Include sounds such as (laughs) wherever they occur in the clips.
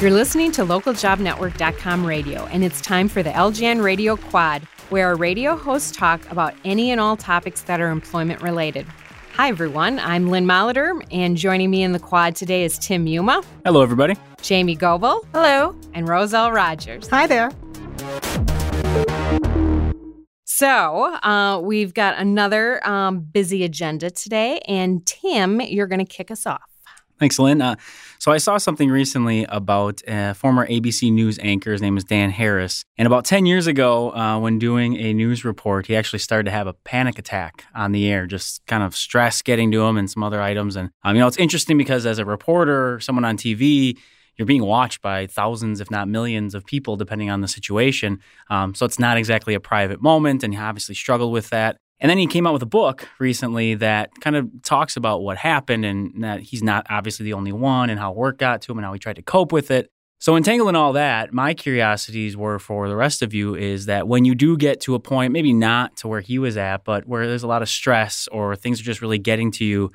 You're listening to localjobnetwork.com radio, and it's time for the LJN Radio Quad, where our radio hosts talk about any and all topics that are employment related. Hi, everyone. I'm Lynn Molitor, and joining me in the quad today is Tim Yuma. Hello, everybody. Jamie Goebel. Hello. And Roselle Rogers. Hi there. So, uh, we've got another um, busy agenda today, and Tim, you're going to kick us off. Thanks, Lynn. Uh, so I saw something recently about a former ABC News anchor. His name is Dan Harris. And about 10 years ago, uh, when doing a news report, he actually started to have a panic attack on the air, just kind of stress getting to him and some other items. And, um, you know, it's interesting because as a reporter, someone on TV, you're being watched by thousands, if not millions, of people, depending on the situation. Um, so it's not exactly a private moment, and he obviously struggled with that. And then he came out with a book recently that kind of talks about what happened and that he's not obviously the only one and how work got to him and how he tried to cope with it. So, entangling all that, my curiosities were for the rest of you is that when you do get to a point, maybe not to where he was at, but where there's a lot of stress or things are just really getting to you,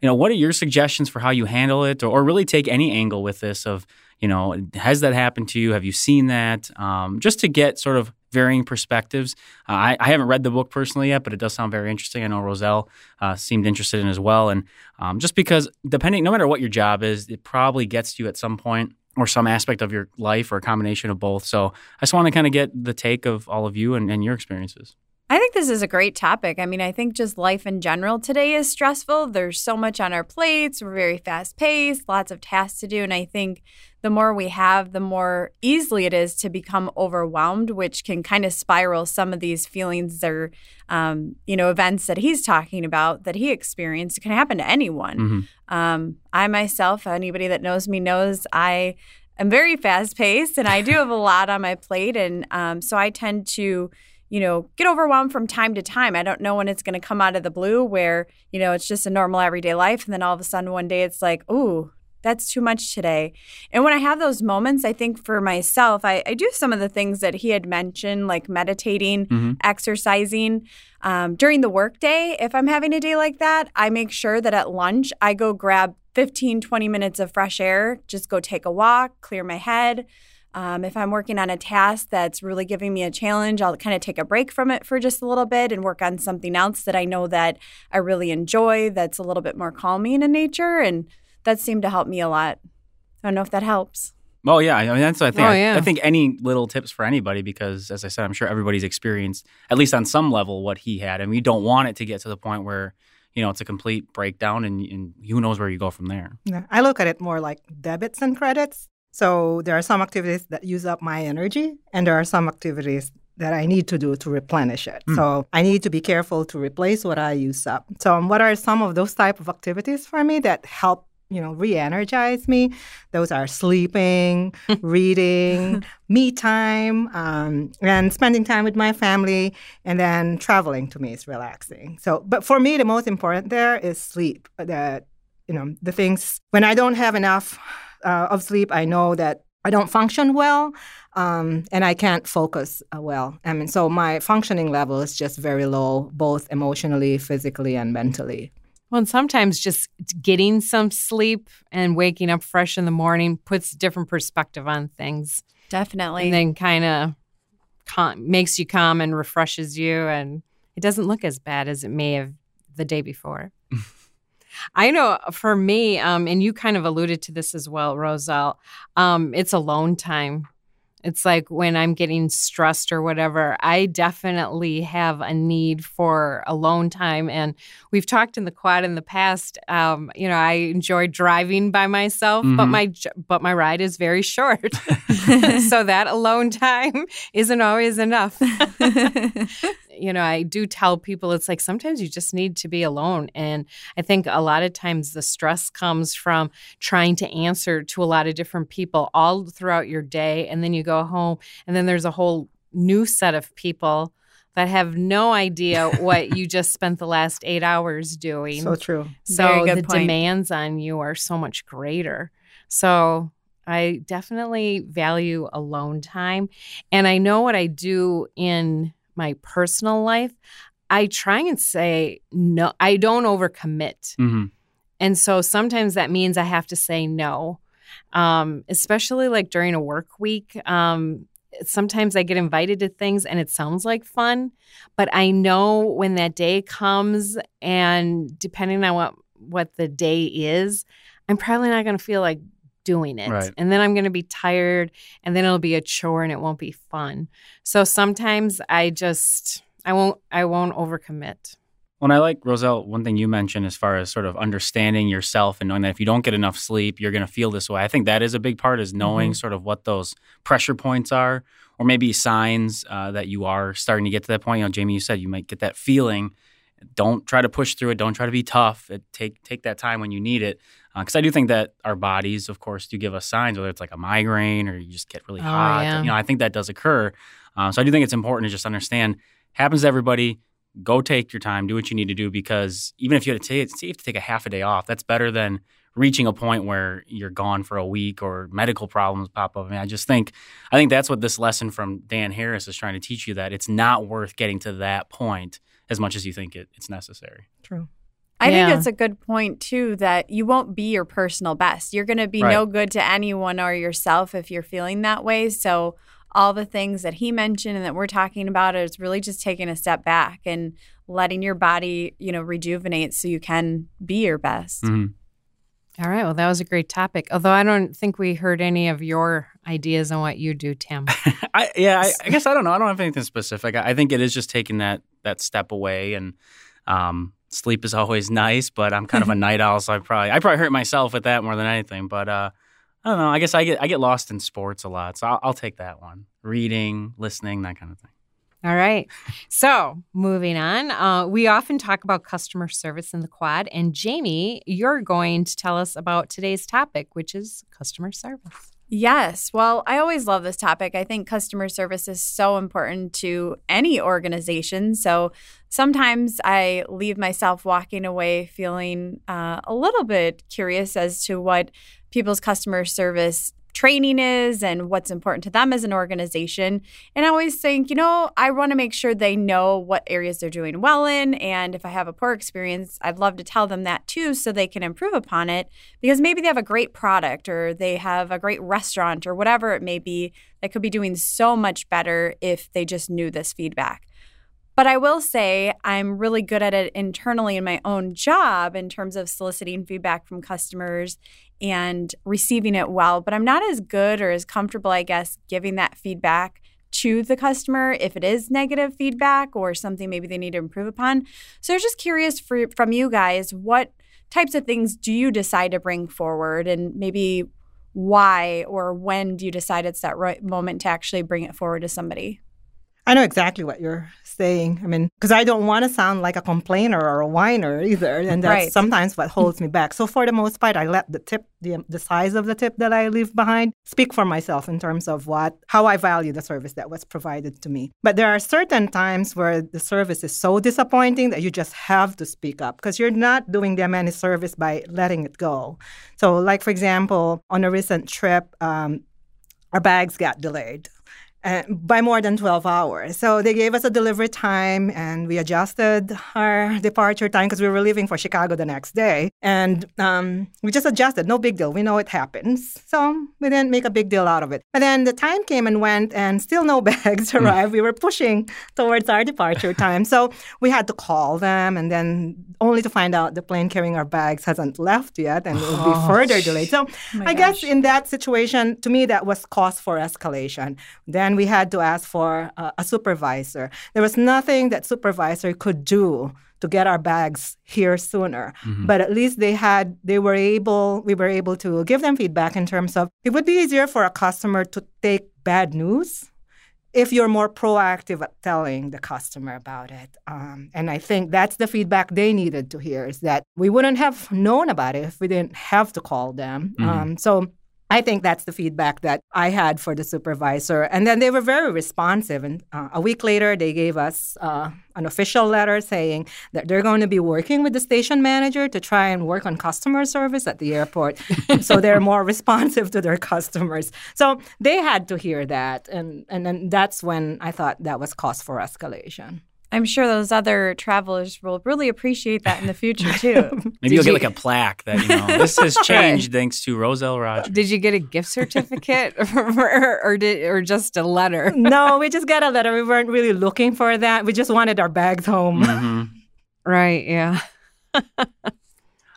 you know, what are your suggestions for how you handle it or, or really take any angle with this of, you know, has that happened to you? Have you seen that? Um, just to get sort of varying perspectives. Uh, I, I, haven't read the book personally yet, but it does sound very interesting. I know Roselle uh, seemed interested in as well. And um, just because, depending, no matter what your job is, it probably gets you at some point or some aspect of your life or a combination of both. So I just want to kind of get the take of all of you and, and your experiences. I think this is a great topic. I mean, I think just life in general today is stressful. There's so much on our plates. We're very fast paced, lots of tasks to do. And I think the more we have, the more easily it is to become overwhelmed, which can kind of spiral some of these feelings or, um, you know, events that he's talking about that he experienced. It can happen to anyone. Mm-hmm. Um, I myself, anybody that knows me knows I am very fast paced and I do have a lot on my plate. And um, so I tend to, you know, get overwhelmed from time to time. I don't know when it's going to come out of the blue where, you know, it's just a normal everyday life. And then all of a sudden one day it's like, ooh, that's too much today. And when I have those moments, I think for myself, I, I do some of the things that he had mentioned, like meditating, mm-hmm. exercising. Um, during the workday, if I'm having a day like that, I make sure that at lunch I go grab 15, 20 minutes of fresh air, just go take a walk, clear my head. Um, if I'm working on a task that's really giving me a challenge, I'll kind of take a break from it for just a little bit and work on something else that I know that I really enjoy that's a little bit more calming in nature. And that seemed to help me a lot. I don't know if that helps. Oh yeah, I mean that's what I think. Oh, yeah. I, I, think any little tips for anybody because, as I said, I'm sure everybody's experienced at least on some level what he had, and we don't want it to get to the point where you know it's a complete breakdown, and, and who knows where you go from there. Yeah, I look at it more like debits and credits. So there are some activities that use up my energy, and there are some activities that I need to do to replenish it. Mm. So I need to be careful to replace what I use up. So what are some of those type of activities for me that help you know, re-energize me. Those are sleeping, (laughs) reading, me time, um, and spending time with my family, and then traveling. To me, is relaxing. So, but for me, the most important there is sleep. That you know, the things when I don't have enough uh, of sleep, I know that I don't function well, um, and I can't focus uh, well. I mean, so my functioning level is just very low, both emotionally, physically, and mentally. Well, and sometimes just getting some sleep and waking up fresh in the morning puts a different perspective on things. Definitely. And then kind of com- makes you calm and refreshes you. And it doesn't look as bad as it may have the day before. I know for me, um, and you kind of alluded to this as well, Roselle, um, it's alone time. It's like when I'm getting stressed or whatever, I definitely have a need for alone time. And we've talked in the quad in the past. Um, you know, I enjoy driving by myself, mm-hmm. but my but my ride is very short, (laughs) (laughs) so that alone time isn't always enough. (laughs) you know, I do tell people it's like sometimes you just need to be alone. And I think a lot of times the stress comes from trying to answer to a lot of different people all throughout your day. And then you go home, and then there's a whole new set of people that have no idea what (laughs) you just spent the last eight hours doing. So true. So the point. demands on you are so much greater. So I definitely value alone time. And I know what I do in my personal life, I try and say no, I don't overcommit. Mm-hmm. And so sometimes that means I have to say no. um, especially like during a work week. Um, sometimes I get invited to things and it sounds like fun, but I know when that day comes and depending on what what the day is, I'm probably not going to feel like doing it. Right. And then I'm going to be tired and then it'll be a chore and it won't be fun. So sometimes I just I won't I won't overcommit. When I like Roselle, one thing you mentioned as far as sort of understanding yourself and knowing that if you don't get enough sleep, you're going to feel this way. I think that is a big part is knowing Mm-hmm. sort of what those pressure points are, or maybe signs uh, that you are starting to get to that point. You know, Jamie, you said you might get that feeling. Don't try to push through it. Don't try to be tough. It, take take that time when you need it, because I do think that our bodies, of course, do give us signs, whether it's like a migraine or you just get really Oh, hot. yeah. You know, I think that does occur. Um, so I do think it's important to just understand happens to everybody go take your time, do what you need to do because even if you have to take, you have to take a half a day off, that's better than reaching a point where you're gone for a week or medical problems pop up. I mean, I just think I think that's what this lesson from Dan Harris is trying to teach you that it's not worth getting to that point as much as you think it, it's necessary. True. I Yeah. think it's a good point too that you won't be your personal best. You're going to be Right. no good to anyone or yourself if you're feeling that way. So all the things that he mentioned and that we're talking about is really just taking a step back and letting your body, you know, rejuvenate so you can be your best. Mhm. All right. Well, that was a great topic. Although I don't think we heard any of your ideas on what you do, Tim. (laughs) I, yeah, I, I guess I don't know. I don't have anything specific. I, I think it is just taking that that step away, and um, sleep is always nice. But I'm kind of a (laughs) night owl, so I probably I probably hurt myself with that more than anything. But uh, I don't know. I guess I get I get lost in sports a lot, so I'll, I'll take that one. Reading, listening, that kind of thing. All right. So moving on, uh, we often talk about customer service in the quad. And Jamie, you're going to tell us about today's topic, which is customer service. Yes. Well, I always love this topic. I think customer service is so important to any organization. So sometimes I leave myself walking away feeling uh, a little bit curious as to what people's customer service training is and what's important to them as an organization. And I always think, you know, I want to make sure they know what areas they're doing well in. And if I have a poor experience, I'd love to tell them that too so they can improve upon it because maybe they have a great product or they have a great restaurant or whatever it may be that could be doing so much better if they just knew this feedback. But I will say I'm really good at it internally in my own job in terms of soliciting feedback from customers and receiving it well. But I'm not as good or as comfortable, I guess, giving that feedback to the customer if it is negative feedback or something maybe they need to improve upon. So just curious for, from you guys, what types of things do you decide to bring forward and maybe why or when do you decide it's that right moment to actually bring it forward to somebody? I know exactly what you're saying. I mean, because I don't want to sound like a complainer or a whiner either, and that's Right. sometimes what holds me back. So for the most part, I let the tip, the, the size of the tip that I leave behind, speak for myself in terms of what how I value the service that was provided to me. But there are certain times where the service is so disappointing that you just have to speak up because you're not doing them any service by letting it go. So, like for example, on a recent trip. Um, our bags got delayed uh, by more than 12 hours. So they gave us a delivery time and we adjusted our (laughs) departure time because we were leaving for Chicago the next day. And um, we just adjusted, no big deal. We know it happens. So we didn't make a big deal out of it. But then the time came and went and still no (laughs) bags arrived. We were pushing towards our departure (laughs) time. So we had to call them and then only to find out the plane carrying our bags hasn't left yet and it will be further delayed. So I guess in that situation, to me, that was cause for escalation. Then we had to ask for uh, a supervisor. There was nothing that supervisor could do to get our bags here sooner. But at least they had, they were able, we were able to give them feedback in terms of it would be easier for a customer to take bad news if you're more proactive at telling the customer about it. Um, and I think that's the feedback they needed to hear is that we wouldn't have known about it if we didn't have to call them. Mhm. Um, so I think that's the feedback that I had for the supervisor. And then they were very responsive. And uh, a week later, they gave us uh, an official letter saying that they're going to be working with the station manager to try and work on customer service at the airport. (laughs) so they're more responsive to their customers. So they had to hear that. And, and then that's when I thought that was cause for escalation. I'm sure those other travelers will really appreciate that in the future (laughs) too. Maybe Did you'll get like a plaque that you know this has (laughs) changed thanks to Roselle Rogers. Did you get a gift certificate (laughs) or, or did or just a letter? no, we just got a letter. We weren't really looking for that. We just wanted our bags home. Mhm. Right, yeah.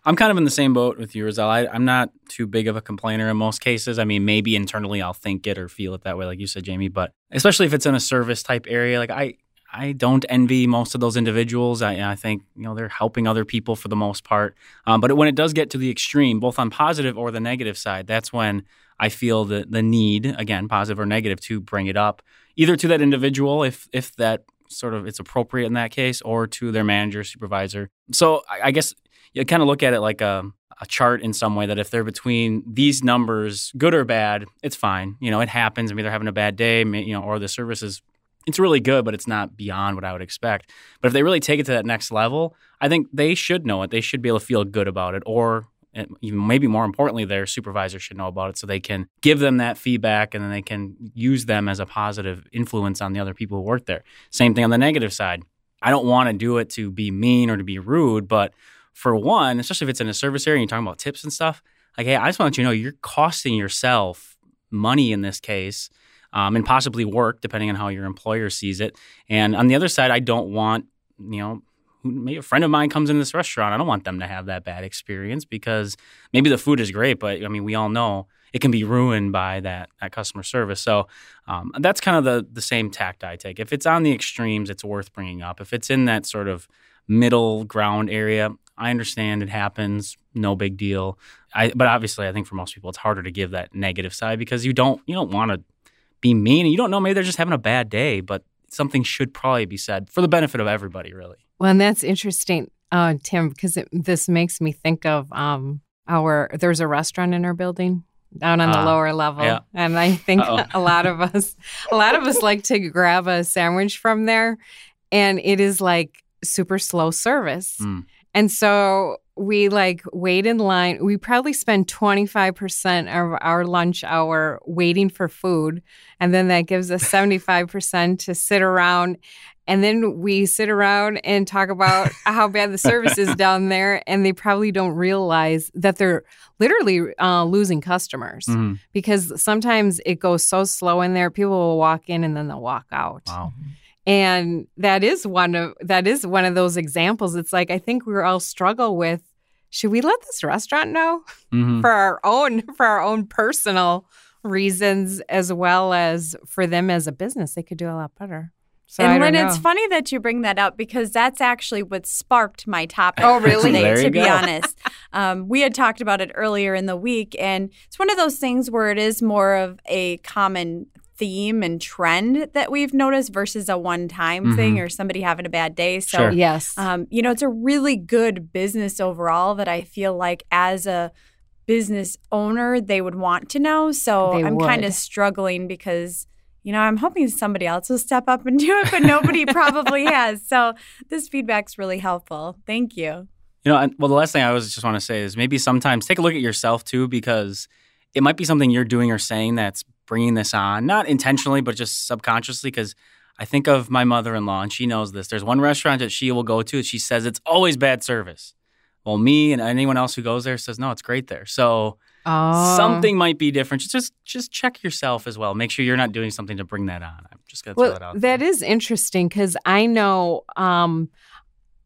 I'm kind of in the same boat with you, Roselle. I, I'm not too big of a complainer in most cases. I mean, maybe internally I'll think it or feel it that way, like you said, Jamie. But especially if it's in a service type area, like I, I don't envy most of those individuals. I, I think you know they're helping other people for the most part. Um, but when it does get to the extreme, both on positive or the negative side, that's when I feel the the need, again, positive or negative, to bring it up either to that individual if if that sort of it's appropriate in that case, or to their manager, supervisor. So I, I guess you kind of look at it like a, a chart in some way that if they're between these numbers, good or bad, it's fine. You know, it happens. Maybe they're having a bad day, you know, or the service is it's really good, but it's not beyond what I would expect. But if they really take it to that next level, I think they should know it. They should be able to feel good about it, or even maybe more importantly, their supervisor should know about it so they can give them that feedback and then they can use them as a positive influence on the other people who work there. Same thing on the negative side. I don't want to do it to be mean or to be rude, but for one, especially if it's in a service area and you're talking about tips and stuff, like, hey, I just want you to know you're costing yourself money in this case um, and possibly work, depending on how your employer sees it. And on the other side, I don't want, you know, maybe a friend of mine comes into this restaurant. I don't want them to have that bad experience because maybe the food is great, but I mean, we all know it can be ruined by that, that customer service. So um, that's kind of the, the same tact I take. If it's on the extremes, it's worth bringing up. If it's in that sort of middle ground area, I understand it happens, no big deal. I, but obviously, I think for most people, it's harder to give that negative side because you don't you don't want to be mean, and you don't know maybe they're just having a bad day, but something should probably be said for the benefit of everybody, really. Well, and that's interesting, uh, Tim, because it, this makes me think of um, our. There's a restaurant in our building down on the Ah, lower level, yeah. and I think Uh-oh. (laughs) a lot of us, a lot of us like to grab a sandwich from there, and it is like super slow service, Mm. and so we like wait in line. We probably spend 25% of our lunch hour waiting for food. And then that gives us (laughs) 75% to sit around. And then we sit around and talk about (laughs) how bad the service is down there. And they probably don't realize that they're literally uh, losing customers Mhm. because sometimes it goes so slow in there. People will walk in and then they'll walk out Wow. And that is one of that is one of those examples it's like i think we all struggle with should we let this restaurant know Mhm. for our own (laughs) for our own personal reasons as well as for them as a business they could do a lot better so and don't Lynn, it's funny that you bring that up because that's actually what sparked my topic Oh, really? today, to be go. honest. Um, we had talked about it earlier in the week, and it's one of those things where it is more of a common theme and trend that we've noticed versus a one time thing or somebody having a bad day. So, Sure. yes um, you know, it's a really good business overall that I feel like as a business owner, they would want to know. So They I'm kind of struggling because, you know, I'm hoping somebody else will step up and do it, but nobody (laughs) probably has. So this feedback's really helpful. Thank you. You know, well, the last thing I always just want to say is maybe sometimes take a look at yourself too, because it might be something you're doing or saying that's bringing this on, not intentionally, but just subconsciously. Because I think of my mother in law, and she knows this. There's one restaurant that she will go to, she says it's always bad service. Well, me and anyone else who goes there says, no, it's great there. So oh something might be different. Just just check yourself as well. Make sure you're not doing something to bring that on. I'm just gonna throw well that out. that there. is interesting because i know um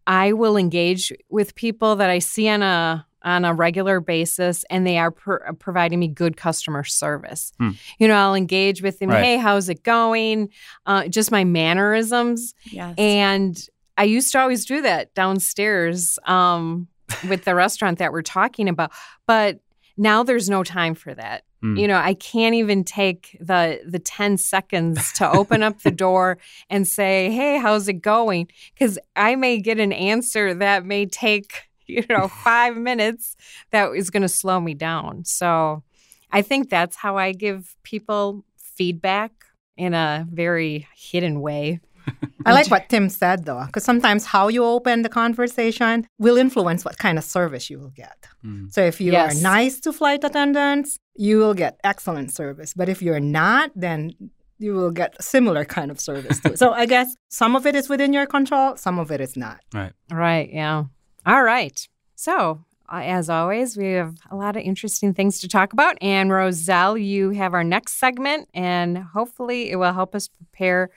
i will engage with people that i see on a on a regular basis and they are pro- providing me good customer service Hmm. you know i'll engage with them Right. hey how's it going uh, just my mannerisms Yes. and i used to always do that downstairs um, with the restaurant that we're talking about but now there's no time for that Hmm. you know i can't even take the the 10 seconds to open up the door and say hey how's it going because i may get an answer that may take (laughs) you know five minutes that is going to slow me down so i think that's how i give people feedback in a very hidden way (laughs) I like what Tim said though, because sometimes how you open the conversation will influence what kind of service you will get. Mm. So if you Yes. are nice to flight attendants, you will get excellent service. But if you're not, then you will get similar kind of service too. (laughs) so I guess some of it is within your control, some of it is not. Right. Right. Yeah. All right. So, uh, as always, we have a lot of interesting things to talk about. And Roselle, you have our next segment, and hopefully it will help us prepare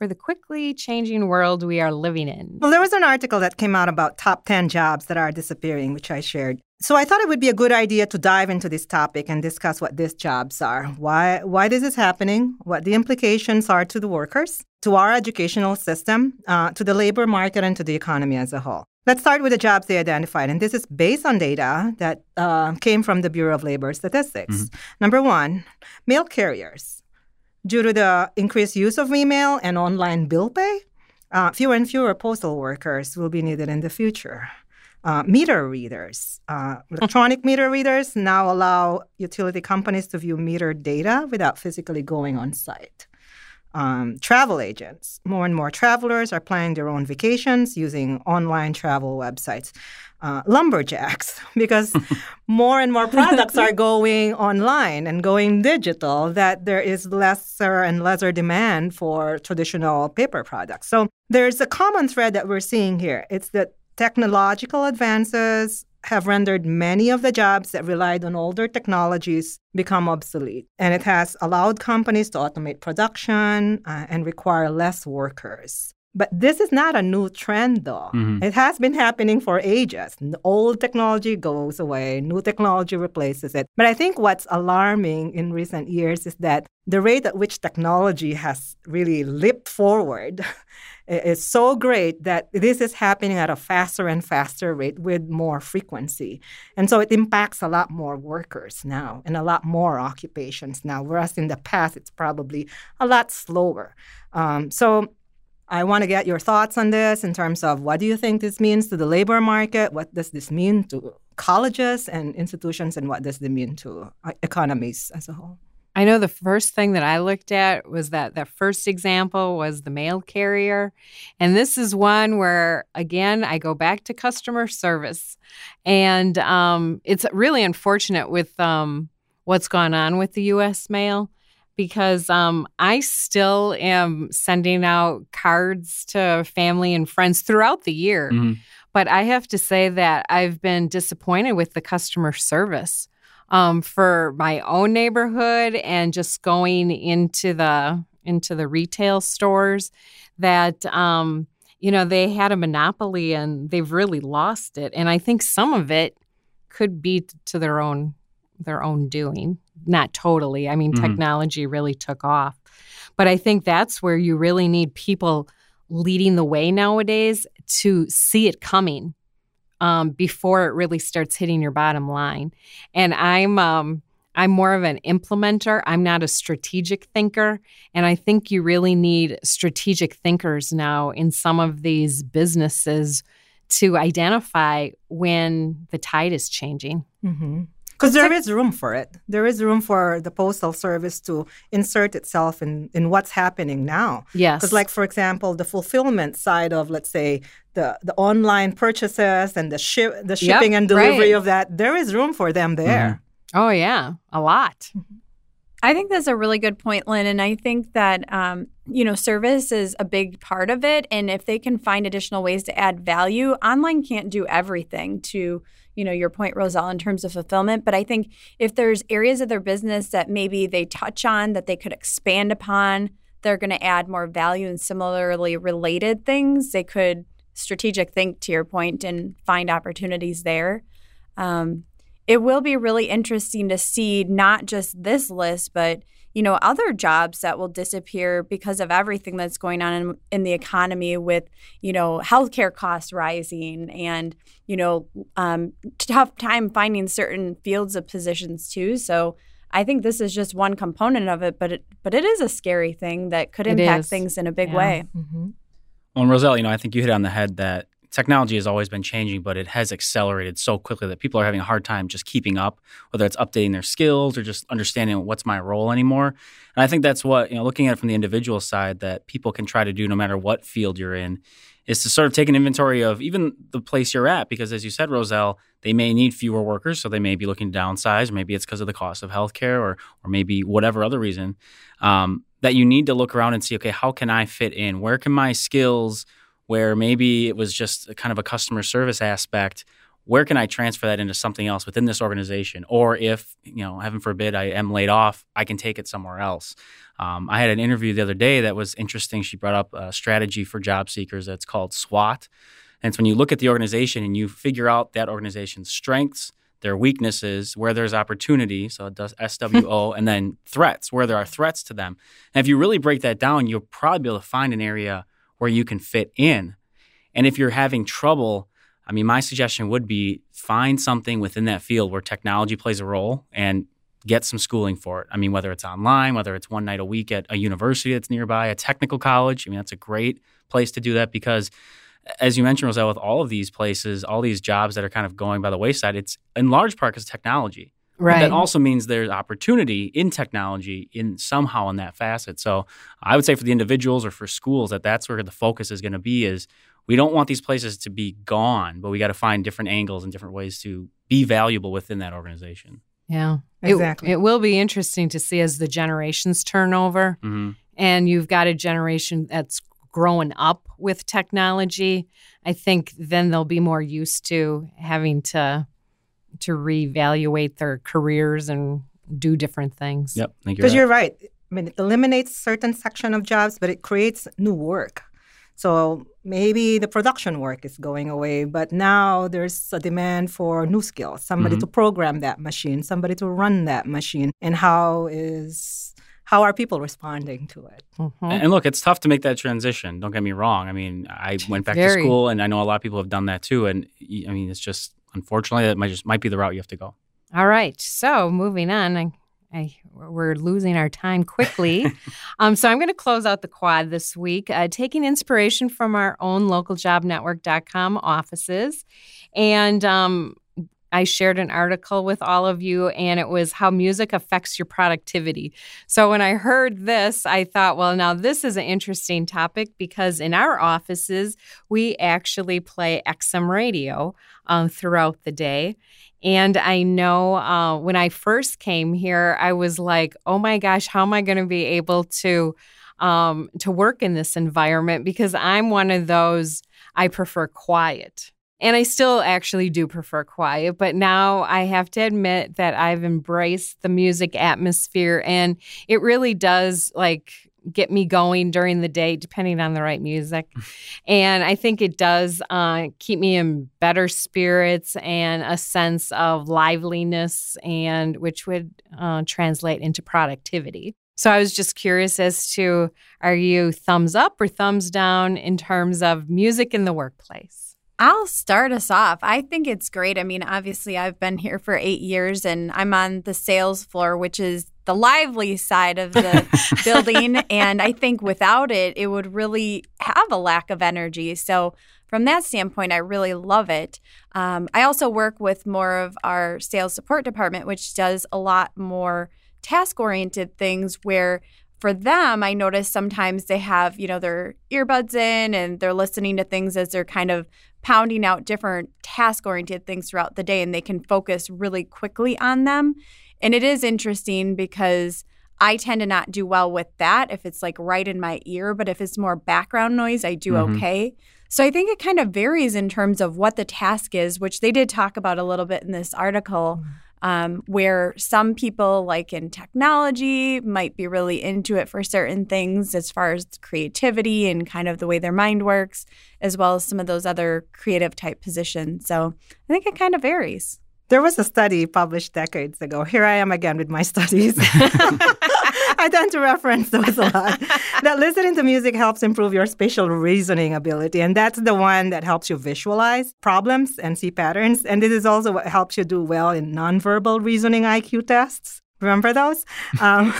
for the quickly changing world we are living in. Well, there was an article that came out about top 10 jobs that are disappearing, which I shared. So I thought it would be a good idea to dive into this topic and discuss what these jobs are, why why this is happening, what the implications are to the workers, to our educational system, uh, to the labor market, and to the economy as a whole. Let's start with the jobs they identified, and this is based on data that uh, came from the Bureau of Labor Statistics. Mm-hmm. Number one, mail carriers. Due to the increased use of email and online bill pay, uh, fewer and fewer postal workers will be needed in the future. Uh, meter readers. Uh, electronic meter readers now allow utility companies to view meter data without physically going on site. Um, travel agents. More and more travelers are planning their own vacations using online travel websites uh, lumberjacks (laughs) because (laughs) more and more products are (laughs) going online and going digital that there is lesser and lesser demand for traditional paper products. So there's a common thread that we're seeing here. It's that technological advances have rendered many of the jobs that relied on older technologies become obsolete. And it has allowed companies to automate production uh, and require less workers. But this is not a new trend, though. Mm-hmm. It has been happening for ages. Old technology goes away, new technology replaces it. But I think what's alarming in recent years is that the rate at which technology has really leaped forward (laughs) is so great that this is happening at a faster and faster rate with more frequency. And so it impacts a lot more workers now and a lot more occupations now, whereas in the past it's probably a lot slower. Um, so I want to get your thoughts on this in terms of what do you think this means to the labor market? What does this mean to colleges and institutions? And what does it mean to uh, economies as a whole? I know the first thing that I looked at was that the first example was the mail carrier. And this is one where, again, I go back to customer service. And um, it's really unfortunate with um, what's gone on with the U.S. mail because um, I still am sending out cards to family and friends throughout the year. Mm-hmm. But I have to say that I've been disappointed with the customer service um, for my own neighborhood and just going into the into the retail stores that um, you know they had a monopoly and they've really lost it. And I think some of it could be to their own their own doing not totally. I mean, mm-hmm. technology really took off. But I think that's where you really need people leading the way nowadays to see it coming um, before it really starts hitting your bottom line. And I'm um, I'm more of an implementer. I'm not a strategic thinker, and I think you really need strategic thinkers now in some of these businesses to identify when the tide is changing. Mm-hmm. Because there is room for it. There is room for the postal service to insert itself in, in what's happening now. Yes. Because, like for example, the fulfillment side of, let's say, the the online purchases and the ship the shipping yep, and delivery right. of that, there is room for them there. Mm-hmm. Oh yeah, a lot. Mm-hmm. I think that's a really good point, Lynn. And I think that, um, you know, service is a big part of it. And if they can find additional ways to add value, online can't do everything to you know your point roselle in terms of fulfillment. But i think if there's areas of their business that maybe they touch on that they could expand upon they're going to add more value and similarly related things they could strategic think to your point and find opportunities there. Um, it will be really interesting to see not just this list but you know other jobs that will disappear because of everything that's going on in, in the economy with you know healthcare costs rising and you know um, tough time finding certain fields of positions too so I think this is just one component of it, but it but it is a scary thing that could impact things in a big yeah. way. Mm-hmm. Well, and Roselle, you know, I think you hit on the head that technology has always been changing, but it has accelerated so quickly that people are having a hard time just keeping up, whether it's updating their skills or just understanding what's my role anymore. And I think that's what, you know, looking at it from the individual side, that people can try to do no matter what field you're in, is to sort of take an inventory of even the place you're at, because as you said, Roselle, they may need fewer workers, so they may be looking to downsize. Maybe it's because of the cost of healthcare, or or maybe whatever other reason. Um, that you need to look around and see, okay, how can I fit in? Where can my skills, where maybe it was just kind of a customer service aspect, where can I transfer that into something else within this organization? Or if, you know, heaven forbid, I am laid off, I can take it somewhere else. Um, I had an interview the other day that was interesting. She brought up a strategy for job seekers that's called SWOT. And it's when you look at the organization and you figure out that organization's strengths, their weaknesses, where there's opportunity, so it does SWO, (laughs) and then threats, where there are threats to them. And if you really break that down, you'll probably be able to find an area where you can fit in. And if you're having trouble, I mean, my suggestion would be find something within that field where technology plays a role and get some schooling for it. I mean, whether it's online, whether it's one night a week at a university that's nearby, a technical college. I mean, that's a great place to do that because, as you mentioned, Roselle, with all of these places, all these jobs that are kind of going by the wayside, it's in large part because technology. Right. But that also means there's opportunity in technology in somehow in that facet. So I would say for the individuals or for schools that that's where the focus is going to be is we don't want these places to be gone, but we got to find different angles and different ways to be valuable within that organization. Yeah. Exactly. It, it will be interesting to see as the generations turn over Mm-hmm. and you've got a generation that's growing up with technology. I think then they'll be more used to having to to reevaluate their careers and do different things. Yep. Thank you. Because you're right. I mean, it eliminates certain section of jobs, but it creates new work. So maybe the production work is going away, but now there's a demand for new skills, somebody Mhm. to program that machine, somebody to run that machine. And how is how are people responding to it? Mhm. And look, it's tough to make that transition. Don't get me wrong. I mean, I went back Very. to school, and I know a lot of people have done that too. And I mean, it's just unfortunately that might just might be the route you have to go. All right. So moving on, I, I, we're losing our time quickly. (laughs) um, so I'm going to close out the quad this week, uh, taking inspiration from our own localjobnetwork.com offices. And um, I shared an article with all of you, and it was how music affects your productivity. So when I heard this, I thought, well, now this is an interesting topic because in our offices, we actually play XM radio um, throughout the day. And I know uh, when I first came here, I was like, oh my gosh, how am I going to be able to? Um, to work in this environment because I'm one of those I prefer quiet. And I still actually do prefer quiet, but now I have to admit that I've embraced the music atmosphere and it really does like get me going during the day, depending on the right music. (laughs) and I think it does uh, keep me in better spirits and a sense of liveliness, and which would uh, translate into productivity. So I was just curious as to are you thumbs up or thumbs down in terms of music in the workplace? I'll start us off. I think it's great. I mean, obviously, I've been here for eight years and I'm on the sales floor, which is the lively side of the (laughs) building. And I think without it, it would really have a lack of energy. So, from that standpoint, I really love it. Um, I also work with more of our sales support department, which does a lot more task oriented things where for them, I notice sometimes they have, you know, their earbuds in and they're listening to things as they're kind of pounding out different task oriented things throughout the day and they can focus really quickly on them. And it is interesting because I tend to not do well with that if it's like right in my ear, but if it's more background noise, I do Mhm. okay. So I think it kind of varies in terms of what the task is, which they did talk about a little bit in this article. Um, where some people, like in technology, might be really into it for certain things as far as creativity and kind of the way their mind works, as well as some of those other creative type positions. So I think it kind of varies. There was a study published decades ago. Here I am again with my studies. (laughs) (laughs) I tend to reference those a lot. that listening to music helps improve your spatial reasoning ability. And that's the one that helps you visualize problems and see patterns. And this is also what helps you do well in nonverbal reasoning IQ tests. Remember those? (laughs) Um,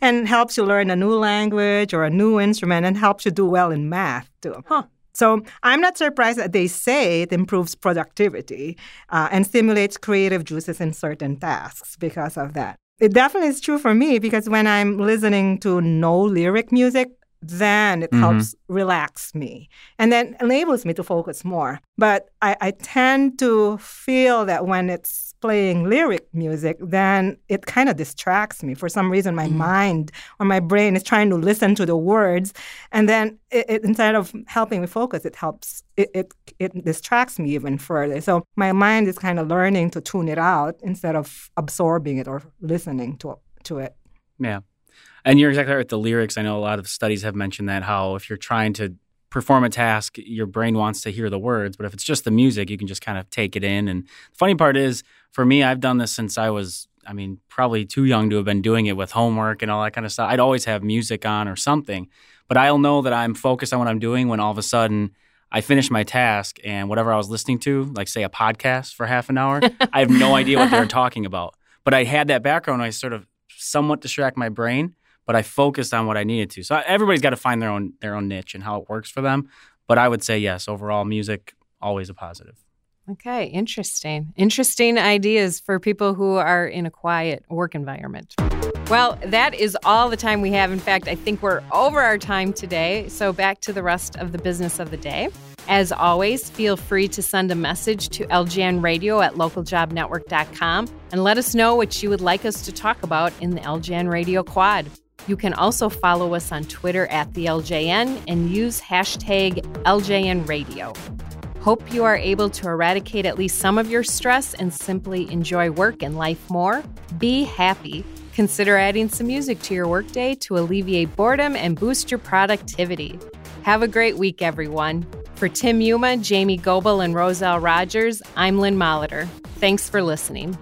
and helps you learn a new language or a new instrument and helps you do well in math too. Huh. So I'm not surprised that they say it improves productivity uh, and stimulates creative juices in certain tasks because of that. It definitely is true for me because when I'm listening to no lyric music, then it Mhm. helps relax me and then enables me to focus more. But I, I tend to feel that when it's playing lyric music, then it kind of distracts me. For some reason, my Mm. mind or my brain is trying to listen to the words, and then it, it, instead of helping me focus, it helps it, it it distracts me even further. So my mind is kind of learning to tune it out instead of absorbing it or listening to to it. Yeah. And you're exactly right with the lyrics. I know a lot of studies have mentioned that how if you're trying to perform a task, your brain wants to hear the words, but if it's just the music, you can just kind of take it in. And the funny part is, for me, I've done this since I was, I mean, probably too young to have been doing it with homework and all that kind of stuff. I'd always have music on or something, but I'll know that I'm focused on what I'm doing when all of a sudden I finish my task and whatever I was listening to, like say a podcast for half an hour, I have no idea what they're (laughs) talking about. But I had that background, I sort of somewhat distract my brain but I focused on what I needed to. So everybody's got to find their own their own niche and how it works for them. But I would say yes, overall music always a positive. Okay, interesting. Interesting ideas for people who are in a quiet work environment. Well, that is all the time we have. In fact, I think we're over our time today. So back to the rest of the business of the day. As always, feel free to send a message to LJN Radio at localjobnetwork.com and let us know what you would like us to talk about in the LJN Radio Quad. You can also follow us on Twitter at the LJN and use hashtag LJN Radio. Hope you are able to eradicate at least some of your stress and simply enjoy work and life more. Be happy. Consider adding some music to your workday to alleviate boredom and boost your productivity. Have a great week, everyone. For Tim Yuma, Jamie Goebel, and Roselle Rogers, I'm Lynn Molitor. Thanks for listening.